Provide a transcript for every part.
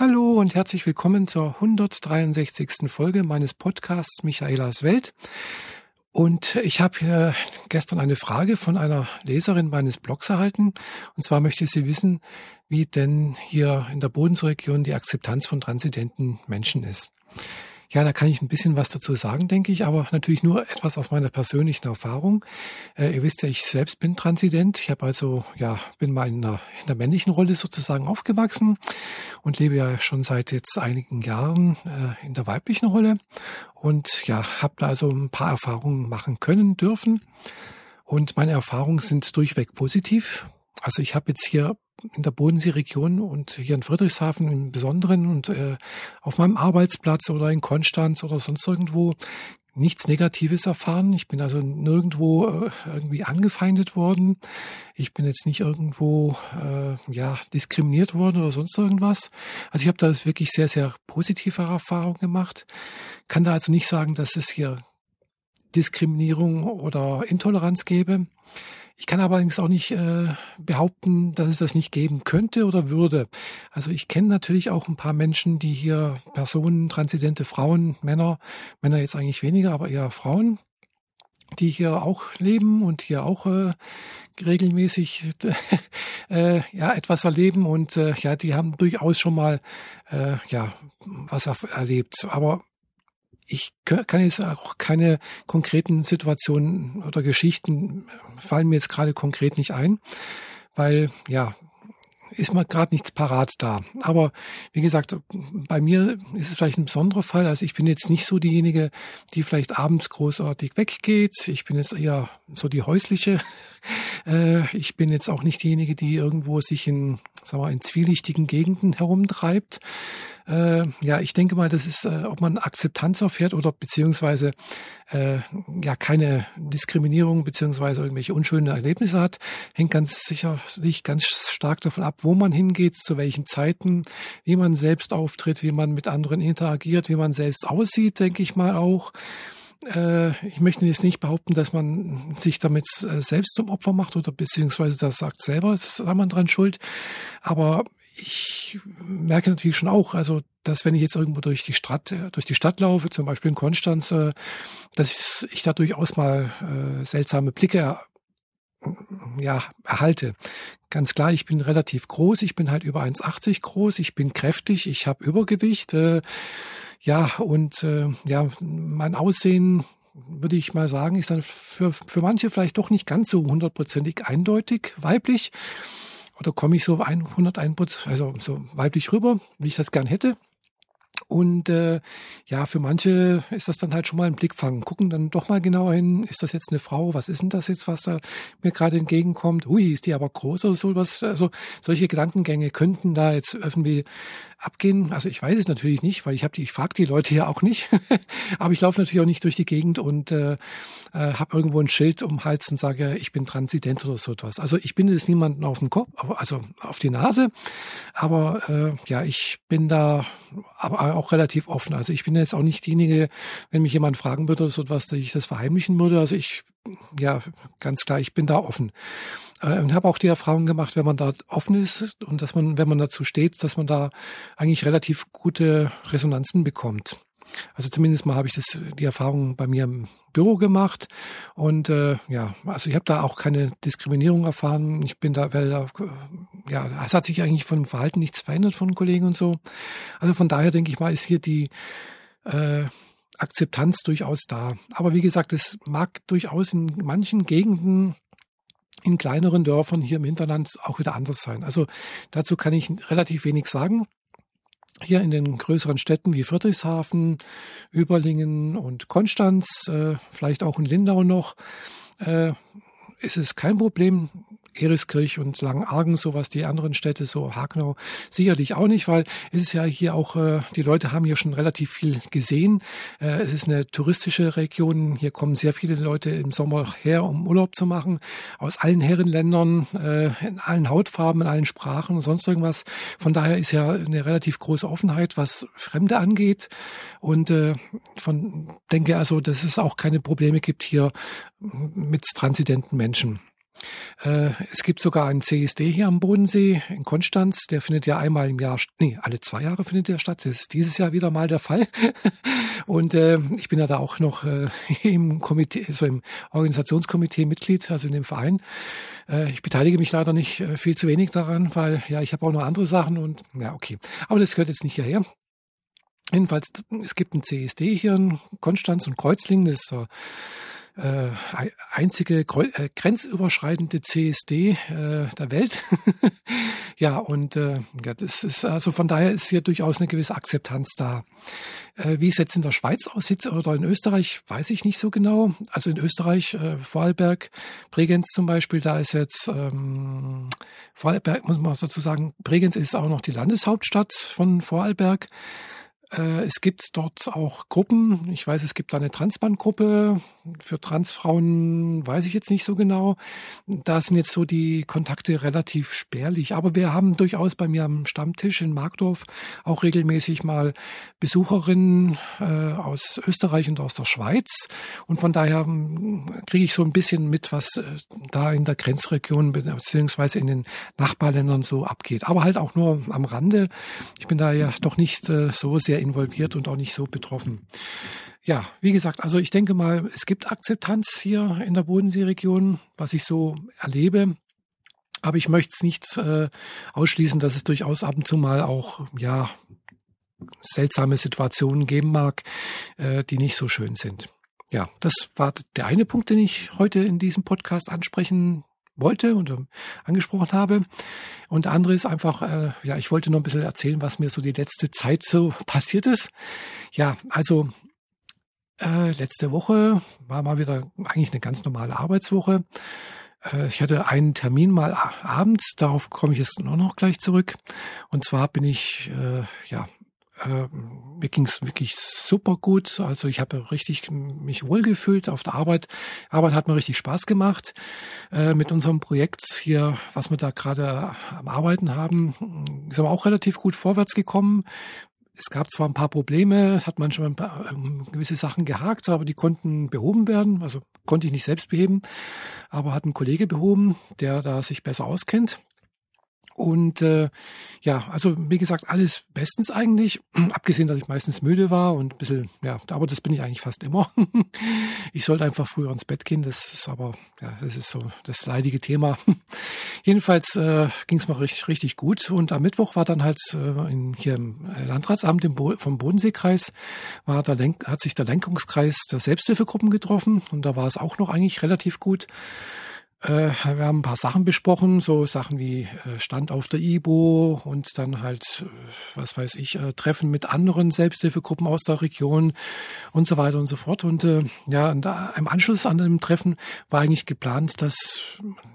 Hallo und herzlich willkommen zur 163. Folge meines Podcasts Michaelas Welt. Und ich habe gestern eine Frage von einer Leserin meines Blogs erhalten. Und zwar möchte sie wissen, wie denn hier in der Bodensregion die Akzeptanz von transidenten Menschen ist. Ja, da kann ich ein bisschen was dazu sagen, denke ich, aber natürlich nur etwas aus meiner persönlichen Erfahrung. Äh, ihr wisst ja, ich selbst bin Transident. Ich habe also, ja, bin mal in einer, in einer männlichen Rolle sozusagen aufgewachsen und lebe ja schon seit jetzt einigen Jahren äh, in der weiblichen Rolle und ja, habe da also ein paar Erfahrungen machen können, dürfen. Und meine Erfahrungen sind durchweg positiv. Also ich habe jetzt hier in der Bodenseeregion und hier in Friedrichshafen im Besonderen und äh, auf meinem Arbeitsplatz oder in Konstanz oder sonst irgendwo nichts Negatives erfahren. Ich bin also nirgendwo äh, irgendwie angefeindet worden. Ich bin jetzt nicht irgendwo äh, ja diskriminiert worden oder sonst irgendwas. Also ich habe da wirklich sehr sehr positive Erfahrungen gemacht. Kann da also nicht sagen, dass es hier Diskriminierung oder Intoleranz gäbe. Ich kann allerdings auch nicht äh, behaupten, dass es das nicht geben könnte oder würde. Also ich kenne natürlich auch ein paar Menschen, die hier Personen, transidente Frauen, Männer, Männer jetzt eigentlich weniger, aber eher Frauen, die hier auch leben und hier auch äh, regelmäßig äh, ja etwas erleben und äh, ja die haben durchaus schon mal äh, ja was erlebt aber ich kann jetzt auch keine konkreten Situationen oder Geschichten fallen mir jetzt gerade konkret nicht ein, weil ja, ist mal gerade nichts parat da. Aber wie gesagt, bei mir ist es vielleicht ein besonderer Fall. Also ich bin jetzt nicht so diejenige, die vielleicht abends großartig weggeht. Ich bin jetzt eher so die häusliche. Äh, ich bin jetzt auch nicht diejenige, die irgendwo sich in, sagen wir, in zwielichtigen Gegenden herumtreibt. Äh, ja, ich denke mal, das ist, äh, ob man Akzeptanz erfährt oder beziehungsweise äh, ja keine Diskriminierung beziehungsweise irgendwelche unschönen Erlebnisse hat, hängt ganz sicherlich ganz stark davon ab, wo man hingeht, zu welchen Zeiten, wie man selbst auftritt, wie man mit anderen interagiert, wie man selbst aussieht, denke ich mal auch äh, ich möchte jetzt nicht behaupten, dass man sich damit äh, selbst zum Opfer macht oder beziehungsweise das sagt selber, ist man dran schuld. Aber ich merke natürlich schon auch, also dass wenn ich jetzt irgendwo durch die Stadt, äh, durch die Stadt laufe, zum Beispiel in Konstanz, äh, dass ich da durchaus mal äh, seltsame Blicke ja, erhalte. Ganz klar, ich bin relativ groß, ich bin halt über 1,80 groß, ich bin kräftig, ich habe Übergewicht, äh, ja, und äh, ja, mein Aussehen würde ich mal sagen, ist dann für, für manche vielleicht doch nicht ganz so hundertprozentig eindeutig weiblich oder komme ich so 101 Putz, also so weiblich rüber, wie ich das gern hätte. Und äh, ja, für manche ist das dann halt schon mal ein Blickfang. Gucken dann doch mal genauer hin, ist das jetzt eine Frau? Was ist denn das jetzt, was da mir gerade entgegenkommt? Hui, ist die aber groß oder so was? Also solche Gedankengänge könnten da jetzt irgendwie abgehen. Also ich weiß es natürlich nicht, weil ich habe die, ich frage die Leute ja auch nicht. aber ich laufe natürlich auch nicht durch die Gegend und äh, äh, habe irgendwo ein Schild um den Hals und sage, ich bin Transident oder so etwas. Also ich binde es niemanden auf den Kopf, also auf die Nase. Aber äh, ja, ich bin da aber auch relativ offen. Also ich bin jetzt auch nicht diejenige, wenn mich jemand fragen würde oder so etwas, dass ich das verheimlichen würde. Also ich, ja, ganz klar, ich bin da offen. Äh, und habe auch die Erfahrung gemacht, wenn man da offen ist und dass man, wenn man dazu steht, dass man da eigentlich relativ gute Resonanzen bekommt. Also zumindest mal habe ich das die Erfahrung bei mir im Büro gemacht und äh, ja, also ich habe da auch keine Diskriminierung erfahren. Ich bin da, weil da, ja, es hat sich eigentlich von dem Verhalten nichts verändert von Kollegen und so. Also von daher denke ich mal, ist hier die äh, Akzeptanz durchaus da. Aber wie gesagt, es mag durchaus in manchen Gegenden in kleineren Dörfern hier im Hinterland auch wieder anders sein. Also dazu kann ich relativ wenig sagen. Hier in den größeren Städten wie Friedrichshafen, Überlingen und Konstanz, äh, vielleicht auch in Lindau noch, äh, ist es kein Problem. Eriskirch und Langenargen, so was die anderen Städte, so Hagenau, sicherlich auch nicht, weil es ist ja hier auch, äh, die Leute haben hier schon relativ viel gesehen. Äh, es ist eine touristische Region. Hier kommen sehr viele Leute im Sommer her, um Urlaub zu machen, aus allen Herrenländern, äh, in allen Hautfarben, in allen Sprachen und sonst irgendwas. Von daher ist ja eine relativ große Offenheit, was Fremde angeht. Und äh, von denke also, dass es auch keine Probleme gibt hier mit transidenten Menschen. Äh, es gibt sogar einen CSD hier am Bodensee in Konstanz. Der findet ja einmal im Jahr, nee, alle zwei Jahre findet der statt. Das ist dieses Jahr wieder mal der Fall. Und äh, ich bin ja da auch noch äh, im Komitee, so im Organisationskomitee Mitglied, also in dem Verein. Ich beteilige mich leider nicht viel zu wenig daran, weil ja, ich habe auch noch andere Sachen und ja, okay. Aber das gehört jetzt nicht hierher. Jedenfalls, es gibt ein CSD hier in Konstanz und Kreuzlingen, das ist so äh, einzige äh, grenzüberschreitende CSD äh, der Welt. ja, und äh, ja, das ist also von daher ist hier durchaus eine gewisse Akzeptanz da. Äh, wie es jetzt in der Schweiz aussieht oder in Österreich, weiß ich nicht so genau. Also in Österreich, äh, Vorarlberg, Bregenz zum Beispiel, da ist jetzt ähm, Vorarlberg, muss man dazu sagen, Bregenz ist auch noch die Landeshauptstadt von Vorarlberg. Äh, es gibt dort auch Gruppen. Ich weiß, es gibt da eine Transbandgruppe. Für Transfrauen weiß ich jetzt nicht so genau. Da sind jetzt so die Kontakte relativ spärlich. Aber wir haben durchaus bei mir am Stammtisch in Markdorf auch regelmäßig mal Besucherinnen äh, aus Österreich und aus der Schweiz. Und von daher hm, kriege ich so ein bisschen mit, was äh, da in der Grenzregion beziehungsweise in den Nachbarländern so abgeht. Aber halt auch nur am Rande. Ich bin da ja doch nicht äh, so sehr involviert und auch nicht so betroffen. Ja, wie gesagt, also ich denke mal, es gibt Akzeptanz hier in der Bodenseeregion, was ich so erlebe. Aber ich möchte es nicht äh, ausschließen, dass es durchaus ab und zu mal auch, ja, seltsame Situationen geben mag, äh, die nicht so schön sind. Ja, das war der eine Punkt, den ich heute in diesem Podcast ansprechen wollte und ähm, angesprochen habe. Und der andere ist einfach, äh, ja, ich wollte noch ein bisschen erzählen, was mir so die letzte Zeit so passiert ist. Ja, also äh, letzte Woche war mal wieder eigentlich eine ganz normale Arbeitswoche. Äh, ich hatte einen Termin mal abends, darauf komme ich jetzt nur noch gleich zurück. Und zwar bin ich äh, ja äh, mir ging es wirklich super gut. Also ich habe richtig mich wohlgefühlt auf der Arbeit. Arbeit hat mir richtig Spaß gemacht. Äh, mit unserem Projekt hier, was wir da gerade am Arbeiten haben, ist aber auch relativ gut vorwärts gekommen. Es gab zwar ein paar Probleme, es hat manchmal ein paar, ähm, gewisse Sachen gehakt, aber die konnten behoben werden. Also konnte ich nicht selbst beheben, aber hat ein Kollege behoben, der da sich besser auskennt. Und äh, ja, also wie gesagt, alles bestens eigentlich, abgesehen, dass ich meistens müde war und ein bisschen, ja, aber das bin ich eigentlich fast immer. ich sollte einfach früher ins Bett gehen, das ist aber, ja, das ist so das leidige Thema. Jedenfalls äh, ging es mir richtig, richtig gut und am Mittwoch war dann halt äh, in, hier im Landratsamt im Bo vom Bodenseekreis, war der hat sich der Lenkungskreis der Selbsthilfegruppen getroffen und da war es auch noch eigentlich relativ gut. Äh, wir haben ein paar Sachen besprochen, so Sachen wie äh, Stand auf der IBO und dann halt, äh, was weiß ich, äh, Treffen mit anderen Selbsthilfegruppen aus der Region und so weiter und so fort. Und äh, ja, und im Anschluss an dem Treffen war eigentlich geplant, dass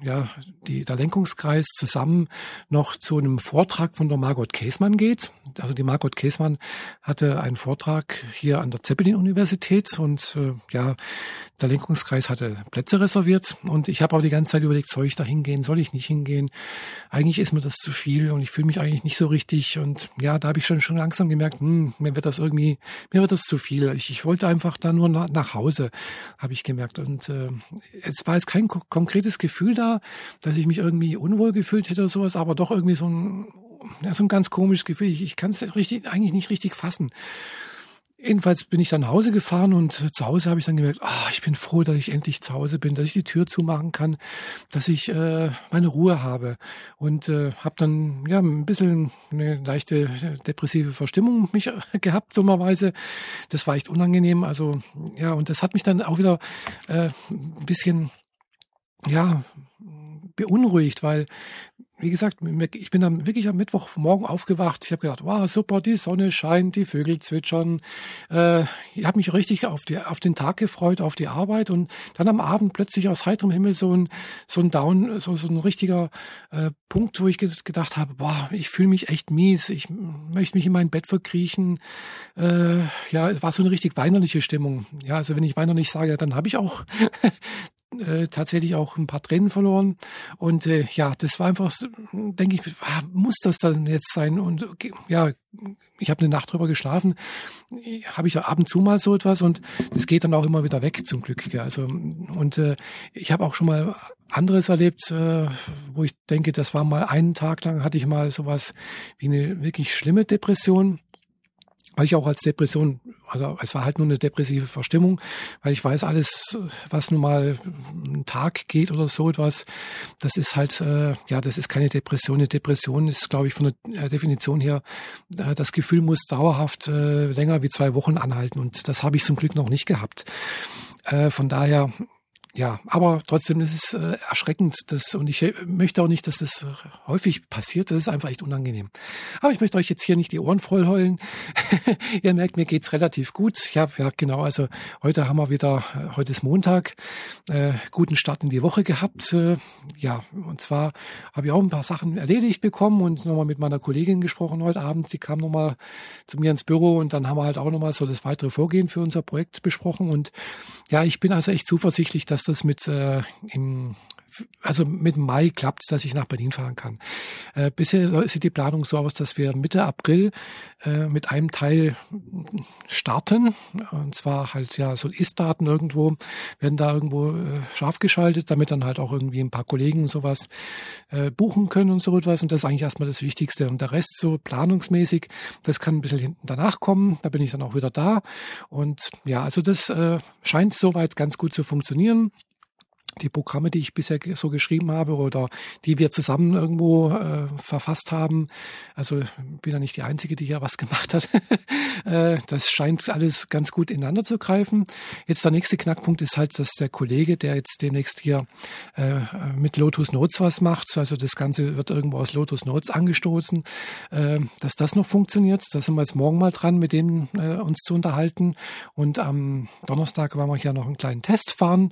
ja die, der Lenkungskreis zusammen noch zu einem Vortrag von der Margot Käsmann geht. Also die Margot Käsmann hatte einen Vortrag hier an der Zeppelin-Universität und äh, ja, der Lenkungskreis hatte Plätze reserviert und ich habe aber die ganze Zeit überlegt, soll ich da hingehen, soll ich nicht hingehen? Eigentlich ist mir das zu viel und ich fühle mich eigentlich nicht so richtig und ja, da habe ich schon schon langsam gemerkt, hm, mir wird das irgendwie, mir wird das zu viel. Ich, ich wollte einfach da nur nach, nach Hause, habe ich gemerkt und äh, es war jetzt kein konkretes Gefühl da, dass ich mich irgendwie unwohl gefühlt hätte oder sowas, aber doch irgendwie so ein ja, so ein ganz komisches Gefühl. Ich, ich kann es eigentlich nicht richtig fassen. Jedenfalls bin ich dann nach Hause gefahren und zu Hause habe ich dann gemerkt, oh, ich bin froh, dass ich endlich zu Hause bin, dass ich die Tür zumachen kann, dass ich äh, meine Ruhe habe und äh, habe dann ja ein bisschen eine leichte depressive Verstimmung mich gehabt dummerweise. Das war echt unangenehm. Also ja und das hat mich dann auch wieder äh, ein bisschen ja beunruhigt, weil wie gesagt, ich bin dann wirklich am Mittwochmorgen aufgewacht. Ich habe gedacht, wow, super, die Sonne scheint, die Vögel zwitschern. Äh, ich habe mich richtig auf, die, auf den Tag gefreut, auf die Arbeit und dann am Abend plötzlich aus heiterem Himmel so ein, so ein Down, so, so ein richtiger äh, Punkt, wo ich gedacht habe, boah, ich fühle mich echt mies, ich möchte mich in mein Bett verkriechen. Äh, ja, es war so eine richtig weinerliche Stimmung. Ja, also wenn ich weinerlich sage, dann habe ich auch äh, tatsächlich auch ein paar Tränen verloren. Und äh, ja, das war einfach, denke ich, ah, muss das dann jetzt sein? Und ja, ich habe eine Nacht drüber geschlafen, habe ich ja ab und zu mal so etwas und das geht dann auch immer wieder weg zum Glück. Gell? Also und äh, ich habe auch schon mal anderes erlebt, äh, wo ich denke, das war mal einen Tag lang hatte ich mal sowas wie eine wirklich schlimme Depression weil ich auch als Depression, also es war halt nur eine depressive Verstimmung, weil ich weiß, alles, was nun mal einen Tag geht oder so etwas, das ist halt, äh, ja, das ist keine Depression. Eine Depression ist, glaube ich, von der äh, Definition her, äh, das Gefühl muss dauerhaft äh, länger wie zwei Wochen anhalten und das habe ich zum Glück noch nicht gehabt. Äh, von daher ja, aber trotzdem ist es äh, erschreckend, dass, und ich äh, möchte auch nicht, dass das häufig passiert. Das ist einfach echt unangenehm. Aber ich möchte euch jetzt hier nicht die Ohren voll heulen. Ihr merkt, mir geht's relativ gut. Ich habe ja genau, also heute haben wir wieder, äh, heute ist Montag, äh, guten Start in die Woche gehabt. Äh, ja, und zwar habe ich auch ein paar Sachen erledigt bekommen und nochmal mit meiner Kollegin gesprochen heute Abend. Sie kam nochmal zu mir ins Büro und dann haben wir halt auch nochmal so das weitere Vorgehen für unser Projekt besprochen. Und ja, ich bin also echt zuversichtlich, dass das mit äh, im also mit Mai klappt es, dass ich nach Berlin fahren kann. Äh, bisher sieht die Planung so aus, dass wir Mitte April äh, mit einem Teil starten. Und zwar halt ja so Ist-Daten irgendwo, werden da irgendwo äh, scharf geschaltet, damit dann halt auch irgendwie ein paar Kollegen und sowas äh, buchen können und so etwas. Und das ist eigentlich erstmal das Wichtigste. Und der Rest so planungsmäßig, das kann ein bisschen hinten danach kommen. Da bin ich dann auch wieder da. Und ja, also das äh, scheint soweit ganz gut zu funktionieren die Programme, die ich bisher so geschrieben habe oder die wir zusammen irgendwo äh, verfasst haben. Also bin ja nicht die Einzige, die hier was gemacht hat. äh, das scheint alles ganz gut ineinander zu greifen. Jetzt der nächste Knackpunkt ist halt, dass der Kollege, der jetzt demnächst hier äh, mit Lotus Notes was macht, also das Ganze wird irgendwo aus Lotus Notes angestoßen, äh, dass das noch funktioniert. Da sind wir jetzt morgen mal dran, mit denen äh, uns zu unterhalten. Und am Donnerstag werden wir hier noch einen kleinen Test fahren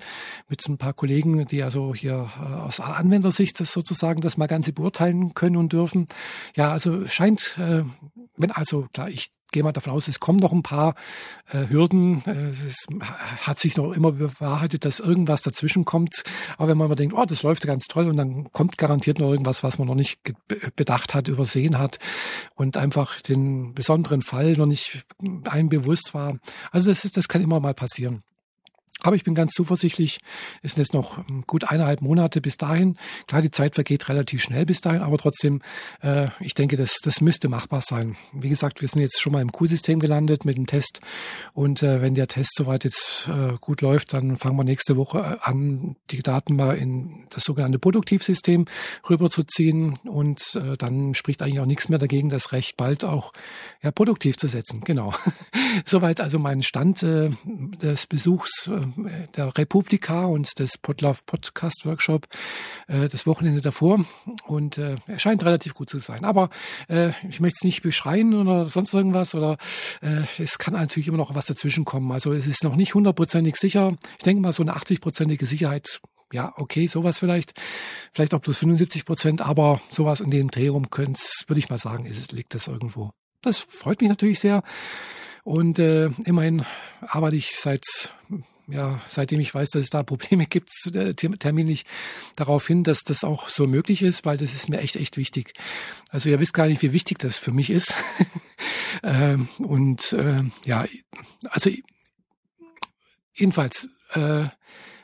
mit ein paar Kollegen Kollegen, die also hier äh, aus Anwendersicht das sozusagen das mal Ganze beurteilen können und dürfen. Ja, also scheint, äh, wenn also klar, ich gehe mal davon aus, es kommen noch ein paar äh, Hürden. Äh, es hat sich noch immer bewahrheitet, dass irgendwas dazwischen kommt. Aber wenn man mal denkt, oh, das läuft ganz toll und dann kommt garantiert noch irgendwas, was man noch nicht bedacht hat, übersehen hat und einfach den besonderen Fall noch nicht einem bewusst war. Also das, ist, das kann immer mal passieren. Aber ich bin ganz zuversichtlich, es sind jetzt noch ähm, gut eineinhalb Monate bis dahin. Klar, die Zeit vergeht relativ schnell bis dahin, aber trotzdem, äh, ich denke, das, das müsste machbar sein. Wie gesagt, wir sind jetzt schon mal im Q-System gelandet mit dem Test. Und äh, wenn der Test soweit jetzt äh, gut läuft, dann fangen wir nächste Woche äh, an, die Daten mal in das sogenannte Produktivsystem rüberzuziehen. Und äh, dann spricht eigentlich auch nichts mehr dagegen, das recht bald auch ja, produktiv zu setzen. Genau. Soweit also mein Stand äh, des Besuchs äh, der Republika und des Podlove Podcast Workshop äh, das Wochenende davor und äh, er scheint relativ gut zu sein. Aber äh, ich möchte es nicht beschreien oder sonst irgendwas oder äh, es kann natürlich immer noch was dazwischen kommen. Also es ist noch nicht hundertprozentig sicher. Ich denke mal so eine 80-prozentige Sicherheit ja, okay, sowas vielleicht, vielleicht auch plus 75 Prozent, aber sowas in dem Dreh rum könnte würde ich mal sagen, ist liegt das irgendwo. Das freut mich natürlich sehr. Und äh, immerhin arbeite ich seit ja, seitdem ich weiß, dass es da Probleme gibt, äh, terminlich darauf hin, dass das auch so möglich ist, weil das ist mir echt, echt wichtig. Also ihr wisst gar nicht, wie wichtig das für mich ist. ähm, und äh, ja, also jedenfalls äh, werden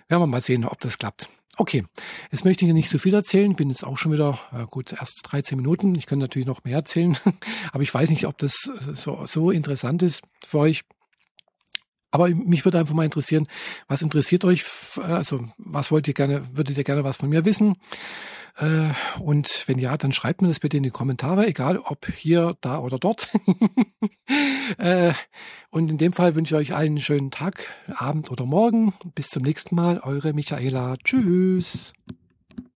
wir mal sehen, ob das klappt. Okay, jetzt möchte ich nicht so viel erzählen. Bin jetzt auch schon wieder, äh, gut, erst 13 Minuten. Ich kann natürlich noch mehr erzählen, aber ich weiß nicht, ob das so, so interessant ist für euch. Aber mich würde einfach mal interessieren, was interessiert euch? Also, was wollt ihr gerne, würdet ihr gerne was von mir wissen? Äh, und wenn ja, dann schreibt mir das bitte in die Kommentare, egal ob hier, da oder dort. Äh, und in dem Fall wünsche ich euch allen einen schönen Tag, Abend oder Morgen. Bis zum nächsten Mal, eure Michaela. Tschüss.